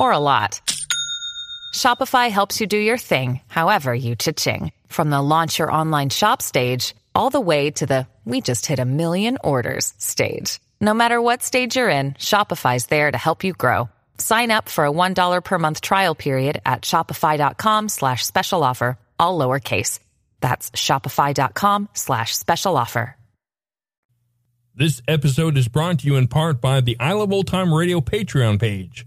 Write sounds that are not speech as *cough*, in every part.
or a lot, Shopify helps you do your thing, however you cha-ching. From the launch your online shop stage, all the way to the we just hit a million orders stage. No matter what stage you're in, Shopify's there to help you grow. Sign up for a $1 per month trial period at shopify.com slash special offer, all lowercase. That's shopify.com slash special offer. This episode is brought to you in part by the I Love Old Time Radio Patreon page.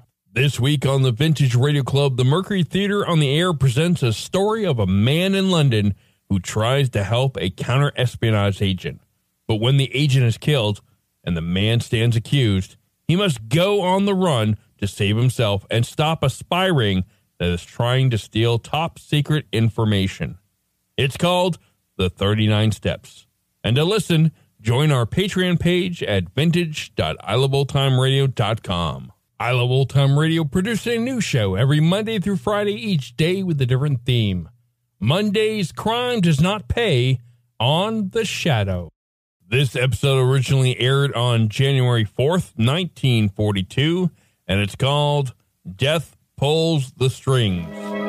This week on the Vintage Radio Club, the Mercury Theater on the Air presents a story of a man in London who tries to help a counter espionage agent. But when the agent is killed and the man stands accused, he must go on the run to save himself and stop a spy ring that is trying to steal top secret information. It's called The 39 Steps. And to listen, join our Patreon page at vintage.iloveoldtimeradio.com. I Love Old Time Radio produces a new show every Monday through Friday, each day with a different theme. Monday's Crime Does Not Pay on The Shadow. This episode originally aired on January 4th, 1942, and it's called Death Pulls the Strings.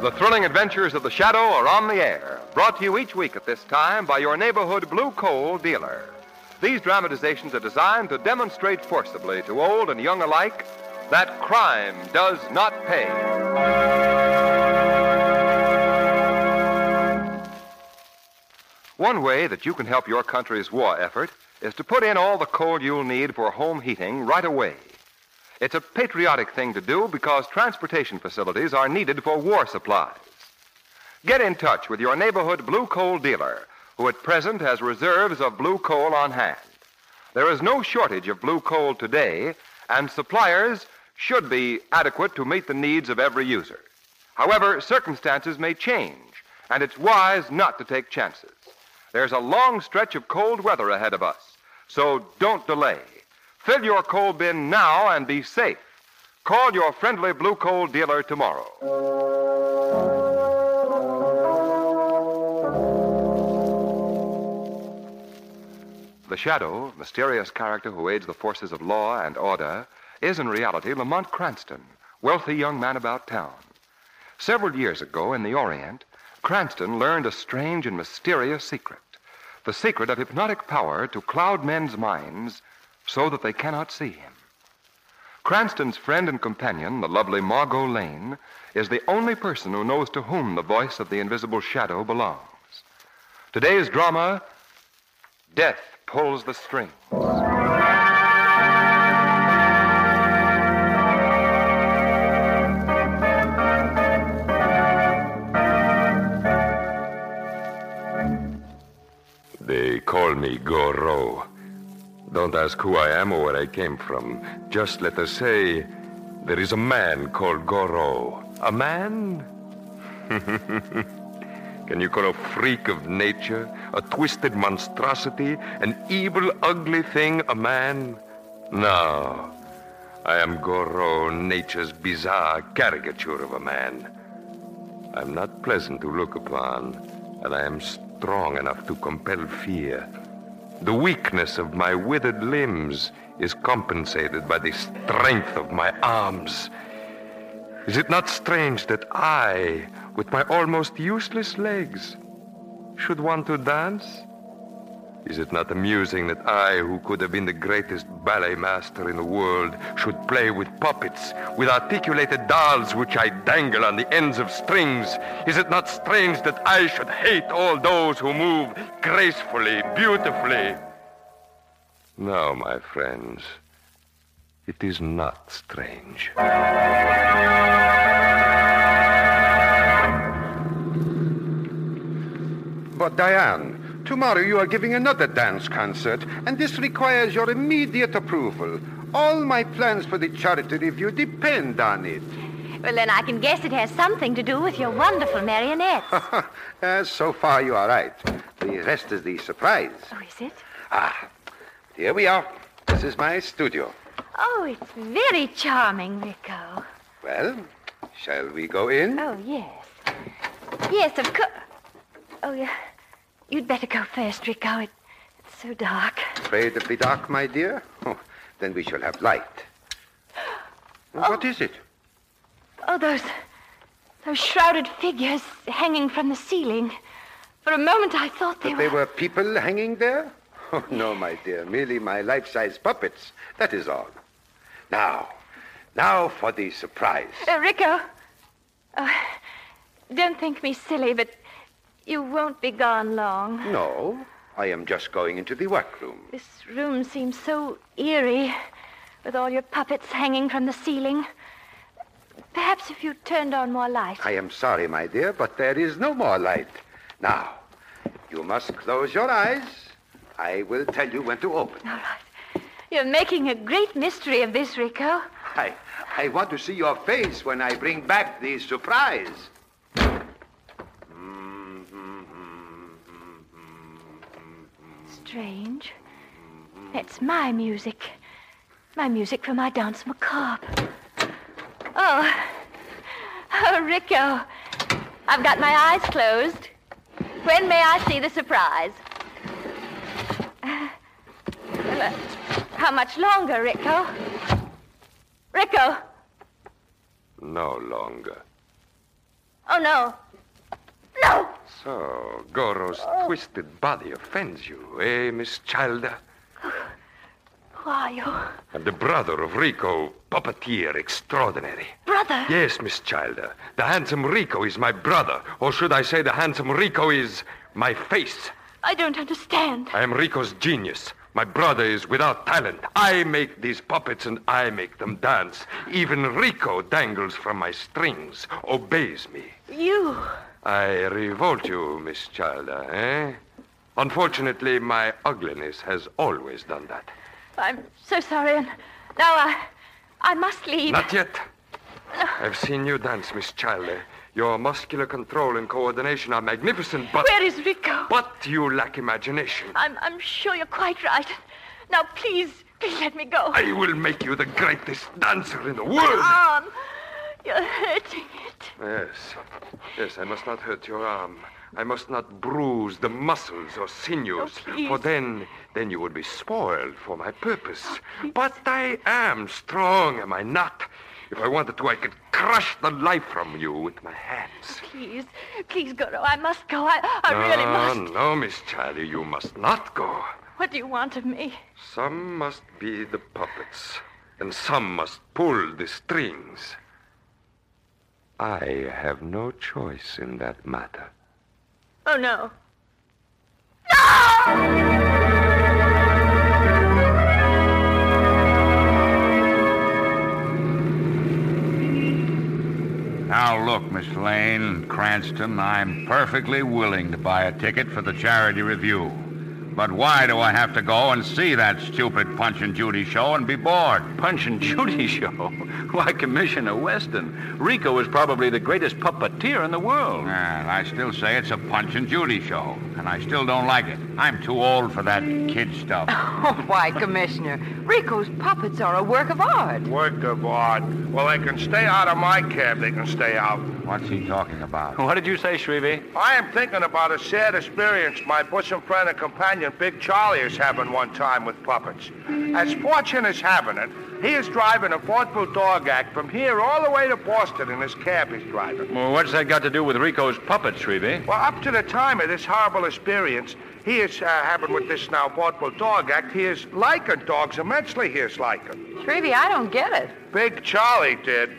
The thrilling adventures of the Shadow are on the air, brought to you each week at this time by your neighborhood blue coal dealer. These dramatizations are designed to demonstrate forcibly to old and young alike that crime does not pay. One way that you can help your country's war effort is to put in all the coal you'll need for home heating right away. It's a patriotic thing to do because transportation facilities are needed for war supplies. Get in touch with your neighborhood blue coal dealer, who at present has reserves of blue coal on hand. There is no shortage of blue coal today, and suppliers should be adequate to meet the needs of every user. However, circumstances may change, and it's wise not to take chances. There's a long stretch of cold weather ahead of us, so don't delay. Fill your coal bin now and be safe. Call your friendly blue coal dealer tomorrow. The Shadow, mysterious character who aids the forces of law and order, is in reality Lamont Cranston, wealthy young man about town. Several years ago in the Orient, Cranston learned a strange and mysterious secret the secret of hypnotic power to cloud men's minds so that they cannot see him. Cranston's friend and companion, the lovely Margot Lane, is the only person who knows to whom the voice of the invisible shadow belongs. Today's drama Death Pulls the String. Don't ask who I am or where I came from. Just let us say there is a man called Goro. A man? *laughs* Can you call a freak of nature, a twisted monstrosity, an evil, ugly thing a man? No. I am Goro, nature's bizarre caricature of a man. I'm not pleasant to look upon, and I am strong enough to compel fear. The weakness of my withered limbs is compensated by the strength of my arms. Is it not strange that I, with my almost useless legs, should want to dance? Is it not amusing that I, who could have been the greatest ballet master in the world, should play with puppets, with articulated dolls which I dangle on the ends of strings? Is it not strange that I should hate all those who move gracefully, beautifully? No, my friends, it is not strange. But Diane, tomorrow you are giving another dance concert, and this requires your immediate approval. All my plans for the charity revue depend on it. Well, then I can guess it has something to do with your wonderful marionettes. *laughs* uh, so far you are right. The rest is the surprise. oh, is it? Ah, here we are. This is my studio. Oh, it's very charming, Rico. Well, shall we go in? Oh, yes. Yes, of course. Oh, yeah. You'd better go first, Rico. It, it's so dark. Afraid of the dark, my dear? Oh, then we shall have light. What is it? Oh, those. those shrouded figures hanging from the ceiling. For a moment I thought they That were. they were people hanging there? Oh, no, my dear. Merely my life-size puppets. That is all. Now, now for the surprise. Uh, Rico. Oh, don't think me silly, but you won't be gone long. No, I am just going into the workroom. This room seems so eerie, with all your puppets hanging from the ceiling. Perhaps if you turned on more light. I am sorry, my dear, but there is no more light. Now, you must close your eyes. I will tell you when to open. All right. You're making a great mystery of this, Rico. I, I want to see your face when I bring back the surprise. Strange. It's my music. My music for my dance macabre. Oh. Oh, Rico. I've got my eyes closed. When may I see the surprise? Uh, well, uh, how much longer, Rico? Rico! No longer. Oh, no. So, Goro's twisted body offends you, eh, Miss Childer? Who are you? I'm the brother of Rico, puppeteer extraordinary. Brother? Yes, Miss Childer. The handsome Rico is my brother. Or should I say the handsome Rico is my face? I don't understand. I am Rico's genius. My brother is without talent. I make these puppets and I make them dance. Even Rico dangles from my strings, obeys me. You. I revolt you, Miss Childer, eh? Unfortunately, my ugliness has always done that. I'm so sorry, and now I. I must leave. Not yet. I've seen you dance, Miss Childer. Your muscular control and coordination are magnificent, but. Where is Rico? But you lack imagination. I'm, I'm sure you're quite right. Now, please, please let me go. I will make you the greatest dancer in the My world. arm. You're hurting it. Yes. Yes, I must not hurt your arm. I must not bruise the muscles or sinews, Oh, for then, then you would be spoiled for my purpose. Oh, but I am strong, am I not? If I wanted to, I could crush the life from you with my hands. Oh, please, please, Goro. I must go. I, I really no, must. no, Miss Charlie, you must not go. What do you want of me? Some must be the puppets, and some must pull the strings. I have no choice in that matter. Oh, no. No! Now, look, Miss Lane, Cranston, I'm perfectly willing to buy a ticket for the charity revue. But why do I have to go and see that stupid Punch and Judy show and be bored? Punch and Judy show? *laughs* Why, Commissioner Weston, Rico is probably the greatest puppeteer in the world. And I still say it's a Punch and Judy show, and I still don't like it. I'm too old for that kid stuff. *laughs* Oh, why, Commissioner, Rico's puppets are a work of art. Work of art. Well, they can stay out of my cab. They can stay out. What's he talking about? What did you say, Shrevey? I am thinking about a sad experience my bosom friend and companion, Big Charlie, is having one time with puppets. As fortune is having it, he is driving a vaudeville dog act from here all the way to Boston in his cab he's driving. Well, what's that got to do with Rico's puppets, Shrevey? Well, up to the time of this horrible experience, he is uh, having with this now vaudeville dog act, he is liking dogs immensely, he is liking. Shrevey, I don't get it. Big Charlie did.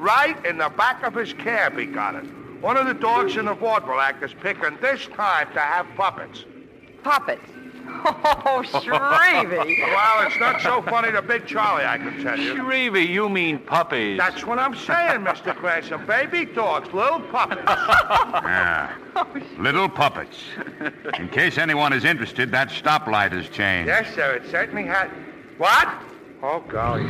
Right in the back of his cab, he got it. One of the dogs in the vaudeville act is picking this time to have puppets. Puppets. *laughs* Oh, *laughs* Shrevey. Well, it's not so funny to Big Charlie, I can tell you. Shrevey, you mean puppies. That's what I'm saying, Mr. Cranston. Baby dogs, little puppets. *laughs* Oh, yeah. Little puppets. In case anyone is interested, that stoplight has changed. yes, sir, it certainly has. What? Oh, golly.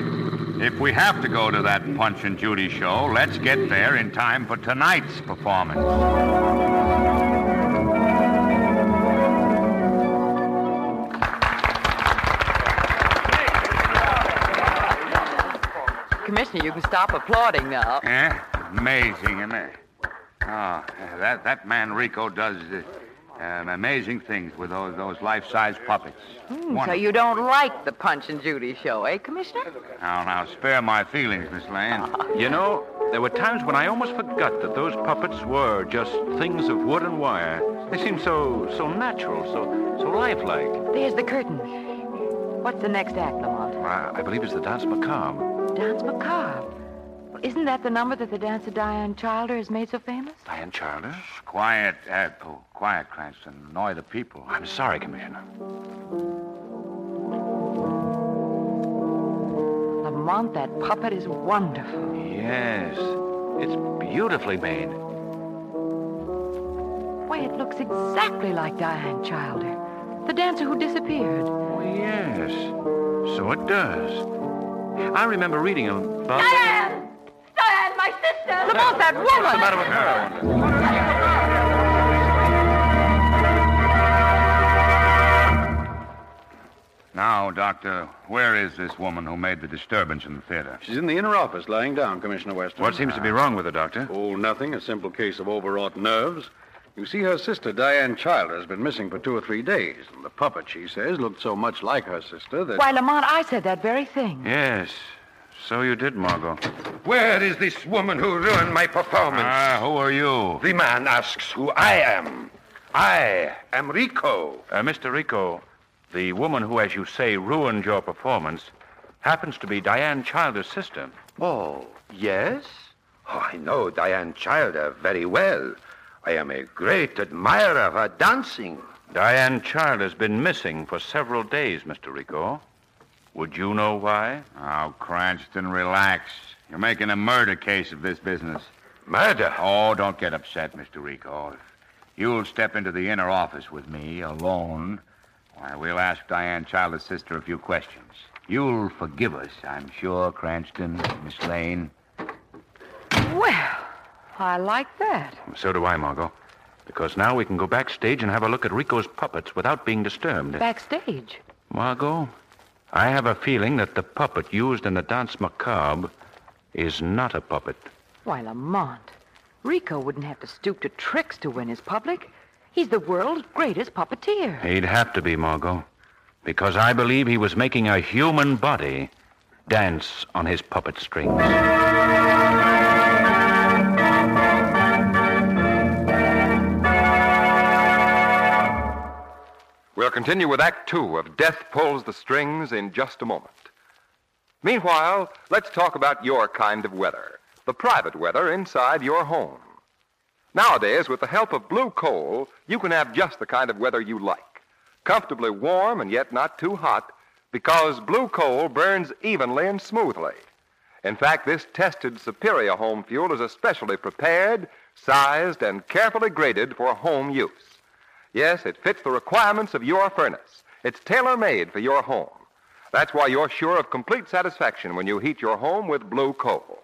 If we have to go to that Punch and Judy show, let's get there in time for tonight's performance. Commissioner, you can stop applauding now. Eh? Amazing, isn't it? Oh, that, that man Rico does uh, um, amazing things with those, those life-size puppets. Hmm, so you don't like the Punch and Judy show, eh, Commissioner? Now, now, spare my feelings, Miss Lane. You know, there were times when I almost forgot that those puppets were just things of wood and wire. They seemed so so natural, so so lifelike. There's the curtain. What's the next act, Lamont? I, I believe it's the dance macabre. Dance Macabre. Isn't that the number that the dancer Diane Childer has made so famous? Diane Childer? Quiet, uh, oh, quiet, Cranston. Annoy the people. I'm sorry, Commissioner. Lamont, that puppet is wonderful. Yes, it's beautifully made. Why, it looks exactly like Diane Childer, the dancer who disappeared. Oh, yes, so it does. I remember reading about. Diane! Diane, my sister! Lamont, that What's the woman! matter with her? I wonder? Now, Doctor, where is this woman who made the disturbance in the theater? She's in the inner office, lying down, Commissioner Weston. What seems to be wrong with her, Doctor? Oh, nothing. A simple case of overwrought nerves. You see, her sister, Diane Childer, has been missing for two or three days. And the puppet, she says, looked so much like her sister that. Why, Lamont, I said that very thing. Yes, so you did, Margot. Where is this woman who ruined my performance? Ah, who are you? the man asks who I am. I am Rico. Uh, Mr. Rico, the woman who, as you say, ruined your performance happens to be Diane Childer's sister. Oh, yes? Oh, I know Diane Childer very well. I am a great admirer of her dancing. Diane Childer's been missing for several days, Mr. Rico. Would you know why? Oh, Cranston, relax. You're making a murder case of this business. Murder? Oh, don't get upset, Mr. Rico. If you'll step into the inner office with me alone, why, we'll ask Diane Childer's sister a few questions. You'll forgive us, I'm sure, Cranston, Miss Lane. Well, I like that. So do I, Margot. Because now we can go backstage and have a look at Rico's puppets without being disturbed. Backstage. Margot, I have a feeling that the puppet used in the dance macabre is not a puppet. Why, Lamont, Rico wouldn't have to stoop to tricks to win his public. He's the world's greatest puppeteer. He'd have to be, Margot. Because I believe he was making a human body dance on his puppet strings. We'll continue with Act Two of Death Pulls the Strings in just a moment. Meanwhile, let's talk about your kind of weather the private weather inside your home. Nowadays, with the help of Blue Coal, you can have just the kind of weather you like comfortably warm and yet not too hot because Blue Coal burns evenly and smoothly. In fact, this tested superior home fuel is especially prepared, sized, and carefully graded for home use. Yes, it fits the requirements of your furnace. It's tailor made for your home. That's why you're sure of complete satisfaction when you heat your home with blue coal.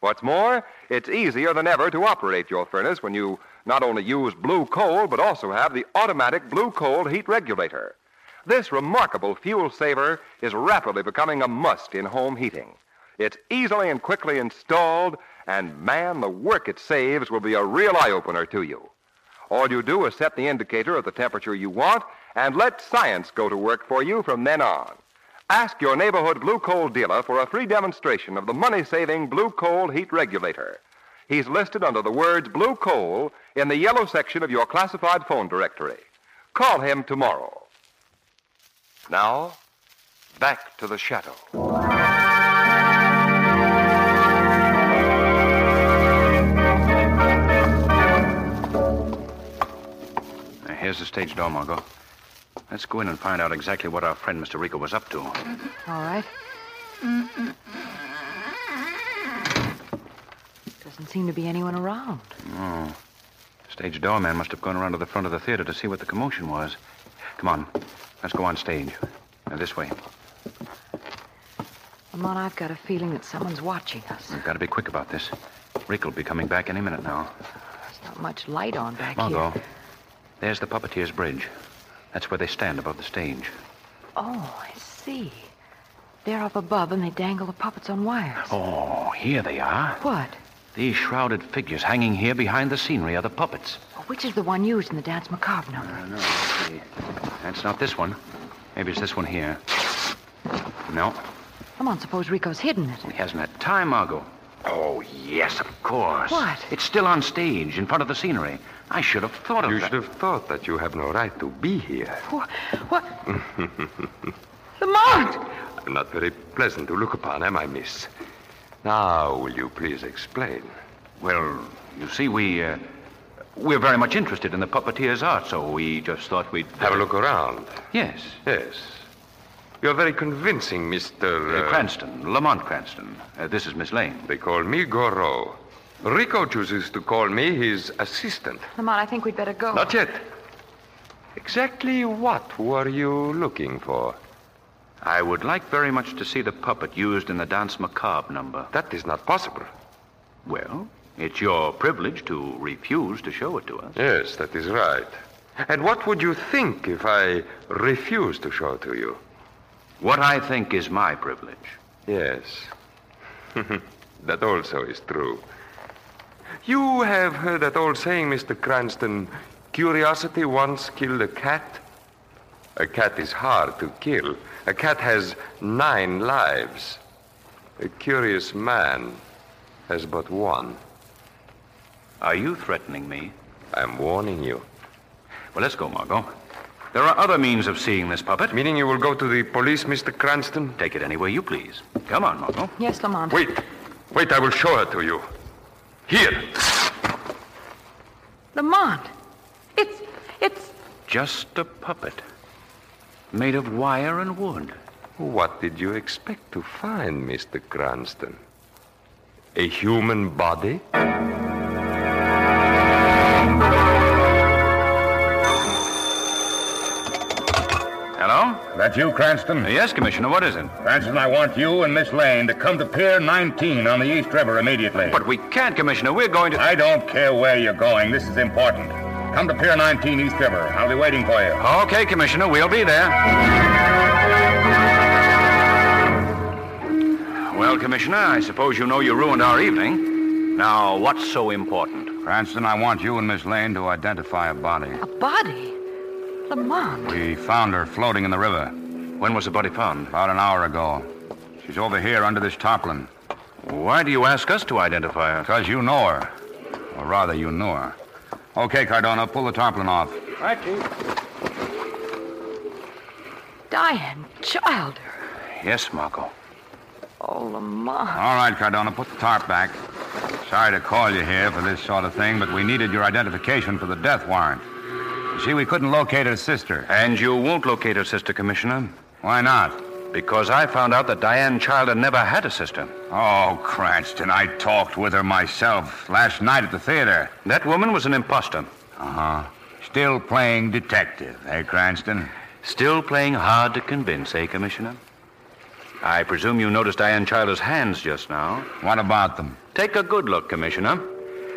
What's more, it's easier than ever to operate your furnace when you not only use blue coal, but also have the automatic blue coal heat regulator. This remarkable fuel saver is rapidly becoming a must in home heating. It's easily and quickly installed, and man, the work it saves will be a real eye opener to you. All you do is set the indicator at the temperature you want and let science go to work for you from then on. Ask your neighborhood Blue Coal dealer for a free demonstration of the money saving Blue Coal heat regulator. He's listed under the words Blue Coal in the yellow section of your classified phone directory. Call him tomorrow. Now, back to the shadow. Here's the stage door, Margot. Let's go in and find out exactly what our friend Mr. Rico was up to. All right. Doesn't seem to be anyone around. Oh. Stage doorman must have gone around to the front of the theater to see what the commotion was. Come on. Let's go on stage. Now, this way. Lamont, I've got a feeling that someone's watching us. We've got to be quick about this. Rico will be coming back any minute now. There's not much light on back here. Margot, here. There's the puppeteer's bridge. That's where they stand above the stage. Oh, I see. They're up above and they dangle the puppets on wires. Oh, here they are. What? These shrouded figures hanging here behind the scenery are the puppets. Oh, Which is the one used in the Dance Macabre number? Uh, let's see. That's not this one. Maybe it's this one here. No, Come on, suppose Rico's hidden it. he hasn't had time, Margot. Oh, yes, of course. What? It's still on stage in front of the scenery. I should have thought of You that. You should have thought that you have no right to be here. What? what? Lamont! I'm not very pleasant to look upon, am I, miss? Now, will you please explain? Well, you see, we, uh, we're very much interested in the puppeteer's art, so we just thought we'd... Have a look around. Yes. Yes. You're very convincing, Mr. Uh, Cranston, Lamont Cranston. Uh, this is Miss Lane. They call me Goro. Rico chooses to call me his assistant. Lamont, I think we'd better go. Not yet. Exactly what were you looking for? I would like very much to see the puppet used in the Dance Macabre number. That is not possible. Well, it's your privilege to refuse to show it to us. Yes, that is right. And what would you think if I refused to show it to you? What I think is my privilege. Yes. *laughs* that also is true. You have heard that old saying, Mr. Cranston curiosity once killed a cat? A cat is hard to kill. A cat has nine lives. A curious man has but one. Are you threatening me? I'm warning you. Well, let's go, Margot. There are other means of seeing this puppet. Meaning you will go to the police, Mr. Cranston? Take it any way you please. Come on, Margot. Yes, Lamont. Wait. Wait, I will show her to you. Here. Lamont! It's. it's. Just a puppet. Made of wire and wood. What did you expect to find, Mr. Cranston? A human body? That you, Cranston? Yes, Commissioner. What is it? Cranston, I want you and Miss Lane to come to Pier 19 on the East River immediately. But we can't, Commissioner. We're going to. I don't care where you're going. This is important. Come to Pier 19 East River. I'll be waiting for you. Okay, Commissioner. We'll be there. Well, Commissioner, I suppose you know you ruined our evening. Now, what's so important? Cranston, I want you and Miss Lane to identify a body. a body? Lamont. We found her floating in the river When was the body found? about an hour ago. She's over here under this tarpaulin. Why do you ask us to identify her? Because you know her. Or rather, you knew her. Okay, Cardona, pull the tarpaulin off. Right, Chief. Diane Childer. Yes, Margot. Oh, Lamont. All right, Cardona, put the tarp back. Sorry to call you here for this sort of thing, but we needed your identification for the death warrant. See, we couldn't locate her sister. And you won't locate her sister, Commissioner, Why not? because I found out that Diane Childer never had a sister. Oh, Cranston, I talked with her myself last night at the theater. That woman was an impostor. Uh huh. Still playing detective, eh, Cranston? Still playing hard to convince, eh, Commissioner? I presume you noticed Diane Childer's hands just now. What about them? Take a good look, Commissioner.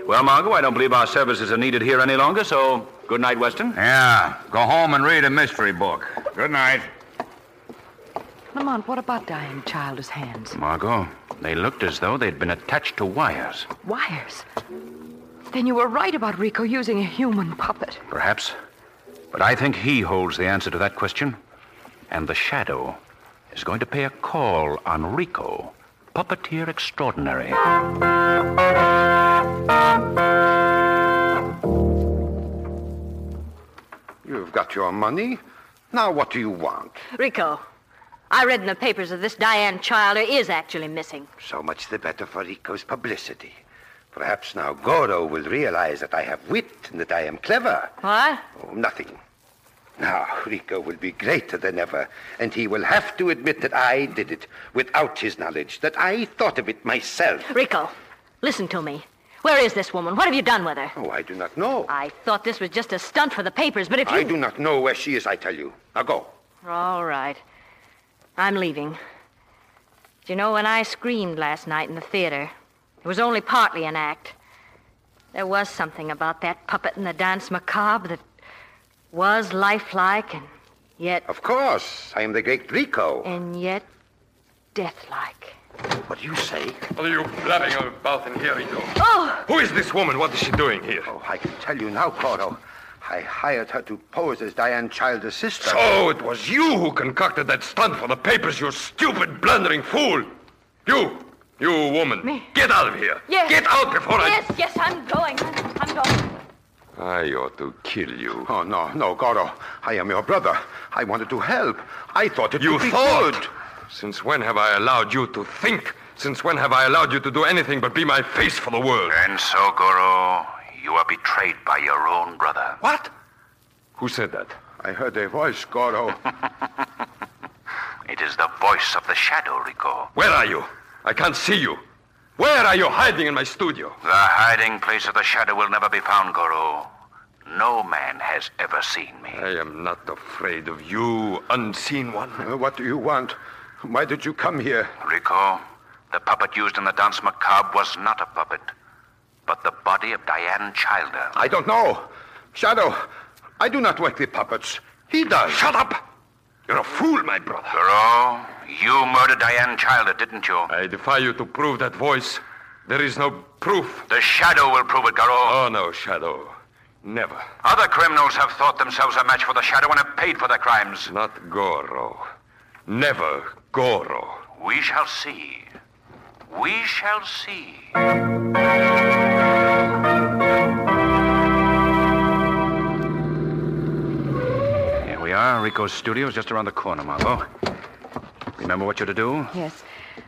Well, Margot, I don't believe our services are needed here any longer, so good night, Weston. Yeah, go home and read a mystery book. Good night. Lamont, what about Diane Childer's hands? Margot, they looked as though they'd been attached to wires. Wires. Then you were right about Rico using a human puppet. Perhaps. But I think he holds the answer to that question. And the shadow is going to pay a call on Rico, puppeteer extraordinary. You've got your money. Now, what do you want? Rico, I read in the papers that this Diane Childer is actually missing. So much the better for Rico's publicity. Perhaps now Goro will realize that I have wit and that I am clever. What? Oh, nothing. Now, Rico will be greater than ever, and he will have to admit that I did it without his knowledge, that I thought of it myself. Rico, listen to me. Where is this woman? What have you done with her? Oh, I do not know. I thought this was just a stunt for the papers, but if you. I do not know where she is, I tell you. Now go. All right. I'm leaving. Do you know when I screamed last night in the theater? It was only partly an act. There was something about that puppet in the dance macabre that was lifelike and yet. Of course. I am the great Rico. And yet deathlike. What do you say? What are you blabbing about in here, Rico? Oh! Who is this woman? What is she doing here? Oh, I can tell you now, Goro. I hired her to pose as Diane Childer's sister. So it was you who concocted that stunt for the papers, you stupid, blundering fool. You, you woman. Me? Get out of here. Yes. Get out before I. Yes, yes, I'm going. I'm, I'm going. I... I ought to kill you. Oh, no, no, Goro. I am your brother. I wanted to help. I thought it You would be thought? good. Since when have I allowed you to think? Since when have I allowed you to do anything but be my face for the world? And so, Goro, you are betrayed by your own brother. What? Who said that? I heard a voice, Goro. *laughs* *laughs* It is the voice of the shadow, Rico. Where are you? I can't see you. Where are you hiding in my studio? The hiding place of the shadow will never be found, Goro. No man has ever seen me. I am not afraid of you, unseen one. Uh, what do you want? Why did you come here? Rico, the puppet used in the dance macabre was not a puppet, but the body of Diane Childer. I don't know. Shadow, I do not work the puppets. He does. Shut up! You're a fool, my brother. Goro, you murdered Diane Childer, didn't you? I defy you to prove that voice. There is no proof. The shadow will prove it, Goro. Oh, no, Shadow. Never. Other criminals have thought themselves a match for the shadow and have paid for their crimes. Not Goro. Never Goro. We shall see. We shall see. Here we are. Rico's studio's just around the corner, Margot. Remember what you're to do? Yes.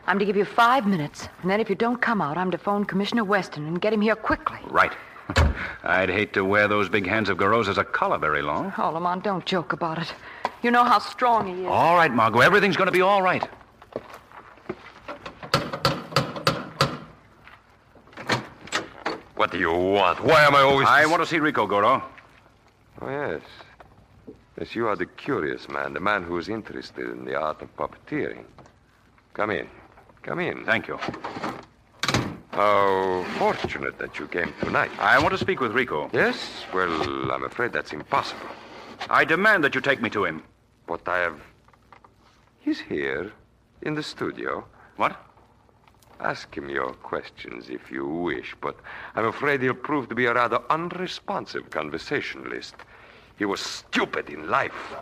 I'm to give you five minutes, and then if you don't come out, I'm to phone Commissioner Weston and get him here quickly. Right. *laughs* I'd hate to wear those big hands of Goro's as a collar very long. Oh, Lamont, don't joke about it. You know how strong he is. All right, Margot. Everything's going to be all right. What do you want? Why am I always. I want to see Rico, Goro. Oh, yes. Yes, you are the curious man, the man who is interested in the art of puppeteering. Come in. Come in. Thank you. How fortunate that you came tonight. I want to speak with Rico. Yes? Well, I'm afraid that's impossible. I demand that you take me to him. But I have. He's here, in the studio. What? Ask him your questions if you wish, but I'm afraid he'll prove to be a rather unresponsive conversationalist. He was stupid in life.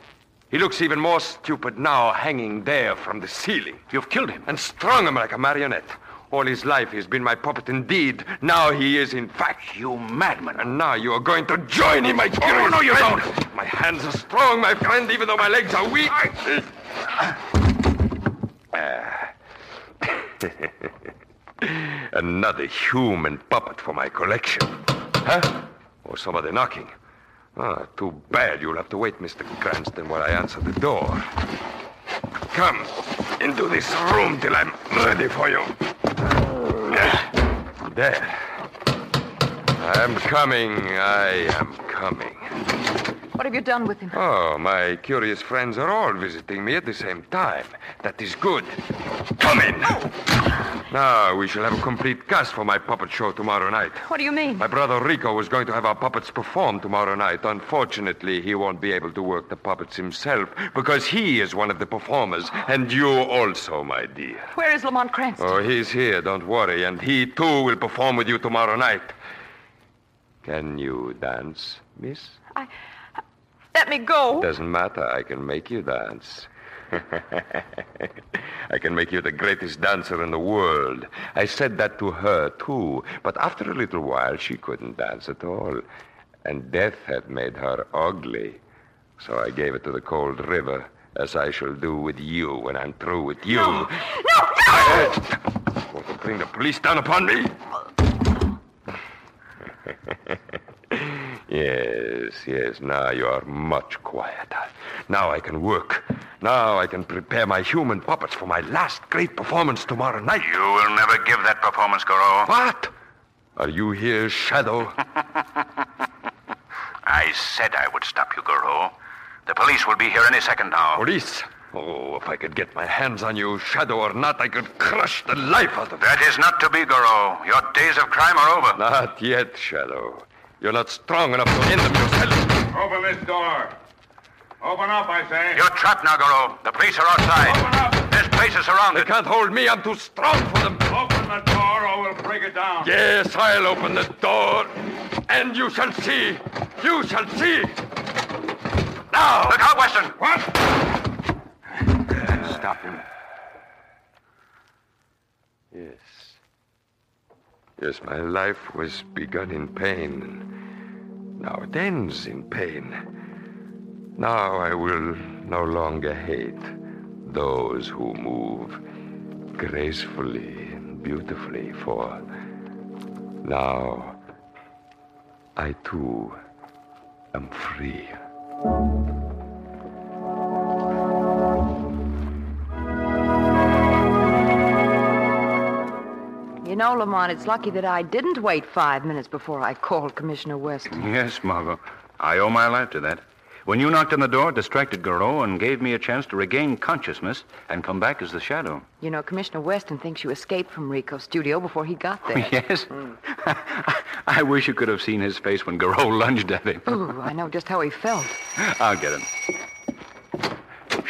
He looks even more stupid now, hanging there from the ceiling. You've killed him. And strung him like a marionette. All his life he's been my puppet indeed. Now he is, in fact. You madman. And now you are going to join him, my Oh, no, you friend. don't. My hands are strong, my friend, even though my legs are weak. Ah. *laughs* Another human puppet for my collection. Huh? Or somebody knocking. Ah, too bad. You'll have to wait, Mr. Cranston, while I answer the door. Come into this room till I'm ready for you. There. I'm coming. I am coming. What have you done with him? Oh, my curious friends are all visiting me at the same time. That is good. Come in. Now, we shall have a complete cast for my puppet show tomorrow night. What do you mean? My brother Rico was going to have our puppets perform tomorrow night. Unfortunately, he won't be able to work the puppets himself because he is one of the performers, and you also, my dear. Where is Lamont Cranston? Oh, he's here, don't worry, and he too will perform with you tomorrow night. Can you dance, miss? I. Let me go. It Doesn't matter. I can make you dance. *laughs* I can make you the greatest dancer in the world. I said that to her, too. But after a little while, she couldn't dance at all. And death had made her ugly. So I gave it to the cold river, as I shall do with you when I'm through with you. No, no, no! Want to bring the police down upon me? *laughs* yes, yes, now you are much quieter. Now I can work. Now I can prepare my human puppets for my last great performance tomorrow night. You will never give that performance, Goro. What? Are you here, Shadow? *laughs* I said I would stop you, Goro. The police will be here any second now. Police? Oh, if I could get my hands on you, Shadow or not, I could crush the life out of you. That is not to be, Goro. Your days of crime are over. Not yet, Shadow. You're not strong enough to end them yourself. Open this door. Open up, I say. You're trapped now, Goro. The police are outside. Open up. This place is surrounded. They can't hold me. I'm too strong for them. Open the door or we'll break it down. Yes, I'll open the door. And you shall see. You shall see. Now. Look out, Weston. What? Stop him. Yes. Yes, my life was begun in pain. Now it ends in pain. Now I will no longer hate those who move gracefully and beautifully, for now I too am free. You know, Lamont, it's lucky that I didn't wait five minutes before I called Commissioner Weston. Yes, Margot. I owe my life to that. When you knocked on the door, it distracted Goro and gave me a chance to regain consciousness and come back as the shadow. You know, Commissioner Weston thinks you escaped from Rico's studio before he got there. *laughs* Yes? *laughs* I wish you could have seen his face when Goro *laughs* lunged at him. Ooh, I know just how he felt. I'll get him.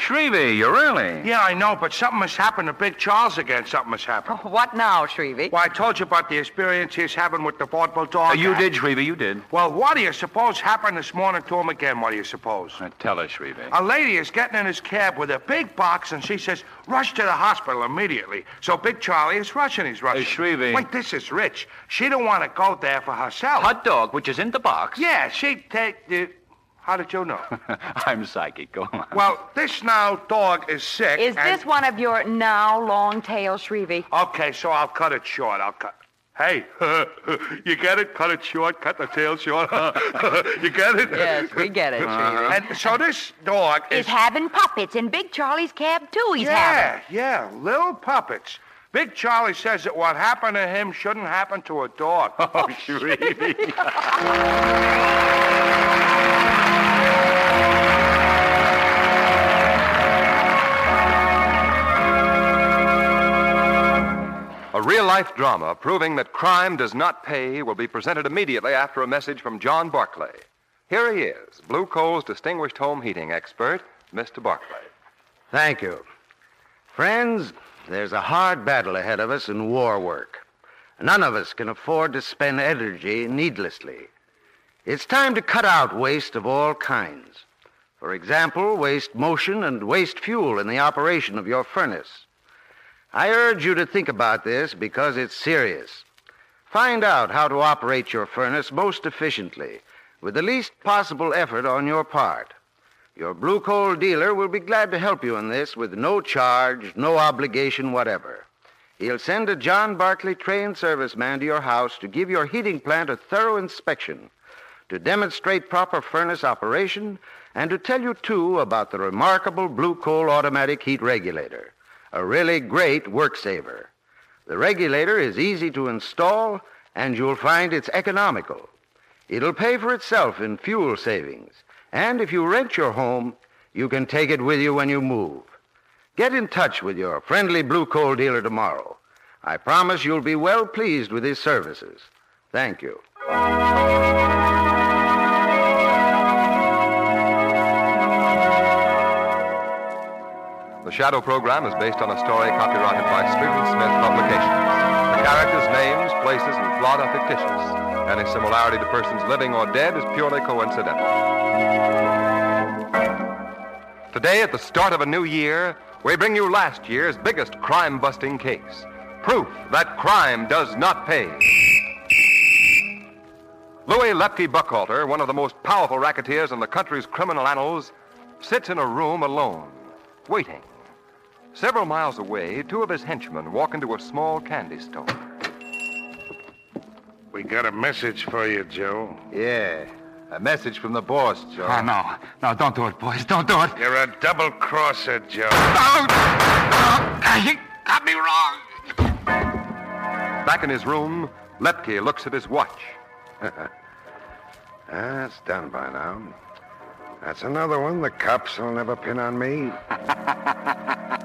Shrevey, you're early. Yeah, I know, but something has happened to Big Charles again. Something has happened. What now, Shrevey? Well, I told you about the experience he's having with the vaudeville dog. Uh, you act. did, Shrevey, you did. Well, what do you suppose happened this morning to him again? What do you suppose? Uh, tell us, Shrevey. A lady is getting in his cab with a big box, and she says, rush to the hospital immediately. So Big Charlie is rushing. He's rushing. Hey, Shrevey. Wait, this is rich. She don't want to go there for herself. Hot dog, which is in the box. Yeah, she'd take the... How did you know? *laughs* I'm psychic. Go on. well, this now dog is sick. Is and- this one of your now long tail, Shrevey? Okay, so I'll cut it short. I'll cut... Hey, *laughs* you get it? Cut it short, cut the tail short. *laughs* you get it? Yes, we get it, uh-huh. Shrevey. And so this dog is... He's having puppets in Big Charlie's cab, too. He's yeah, having. Yeah, yeah, little puppets. Big Charlie says that what happened to him shouldn't happen to a dog. Oh, Shrevey. Real life drama proving that crime does not pay will be presented immediately after a message from John Barclay. Here he is, Blue Coal's distinguished home heating expert, Mr. Barclay. Thank you. Friends, there's a hard battle ahead of us in war work. None of us can afford to spend energy needlessly. It's time to cut out waste of all kinds. For example, waste motion and waste fuel in the operation of your furnace. I urge you to think about this because it's serious. Find out how to operate your furnace most efficiently with the least possible effort on your part. Your blue coal dealer will be glad to help you in this with no charge, no obligation whatever. He'll send a John Barclay trained serviceman to your house to give your heating plant a thorough inspection, to demonstrate proper furnace operation, and to tell you, too, about the remarkable blue coal automatic heat regulator, a really great work saver. The regulator is easy to install and you'll find it's economical. It'll pay for itself in fuel savings. And if you rent your home, you can take it with you when you move. Get in touch with your friendly blue coal dealer tomorrow. I promise you'll be well pleased with his services. Thank you. The Shadow program is based on a story copyrighted by Street and Smith Publications. The characters, names, places, and plot are fictitious. Any similarity to persons living or dead is purely coincidental. Today, at the start of a new year, we bring you last year's biggest crime busting case proof that crime does not pay. Louis Lepke Buchalter, one of the most powerful racketeers in the country's criminal annals, sits in a room alone, waiting. Several miles away, two of his henchmen walk into a small candy store. We got a message for you, Joe. Yeah. A message from the boss, Joe. Oh, no. No, don't do it, boys. Don't do it. You're a double crosser, Joe. You got me wrong. Back in his room, Lepke looks at his watch. *laughs* Ah, That's done by now. That's another one the cops will never pin on me. *laughs*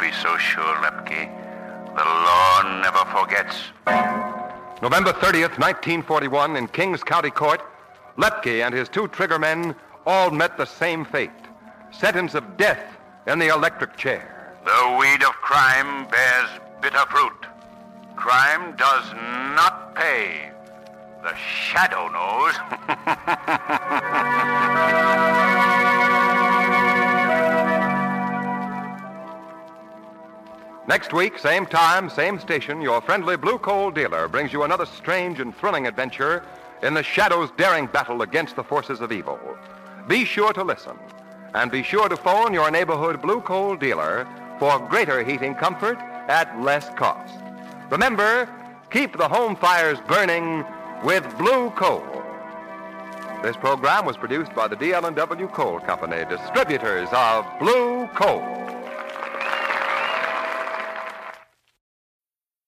Be so sure, Lepke. The law never forgets. November 30th, 1941, in Kings County Court, Lepke and his two trigger men all met the same fate sentence of death in the electric chair. The weed of crime bears bitter fruit. Crime does not pay. The shadow knows. *laughs* Next week, same time, same station, your friendly blue coal dealer brings you another strange and thrilling adventure in the Shadow's daring battle against the forces of evil. Be sure to listen, and be sure to phone your neighborhood blue coal dealer for greater heating comfort at less cost. Remember, keep the home fires burning with blue coal. This program was produced by the DL&W Coal Company, distributors of blue coal.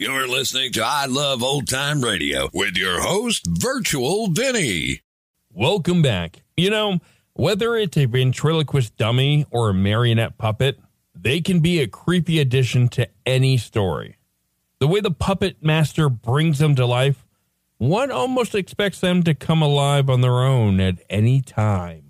You're listening to I Love Old Time Radio with your host, Virtual Vinny. Welcome back. You know, whether it's a ventriloquist dummy or a marionette puppet, they can be a creepy addition to any story. The way the puppet master brings them to life, one almost expects them to come alive on their own at any time.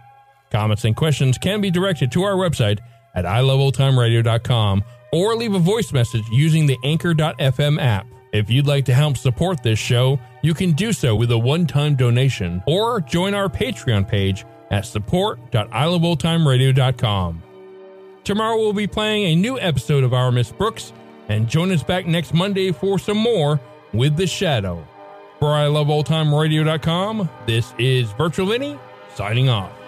Comments and questions can be directed to our website at iloveoldtimeradio.com or leave a voice message using the Anchor.fm app. If you'd like to help support this show, you can do so with a one-time donation or join our Patreon page at support.iloveoldtimeradio.com. Tomorrow we'll be playing a new episode of Our Miss Brooks, and join us back next Monday for some more with The Shadow. For iloveoldtimeradio.com, this is Virtual Vinny signing off.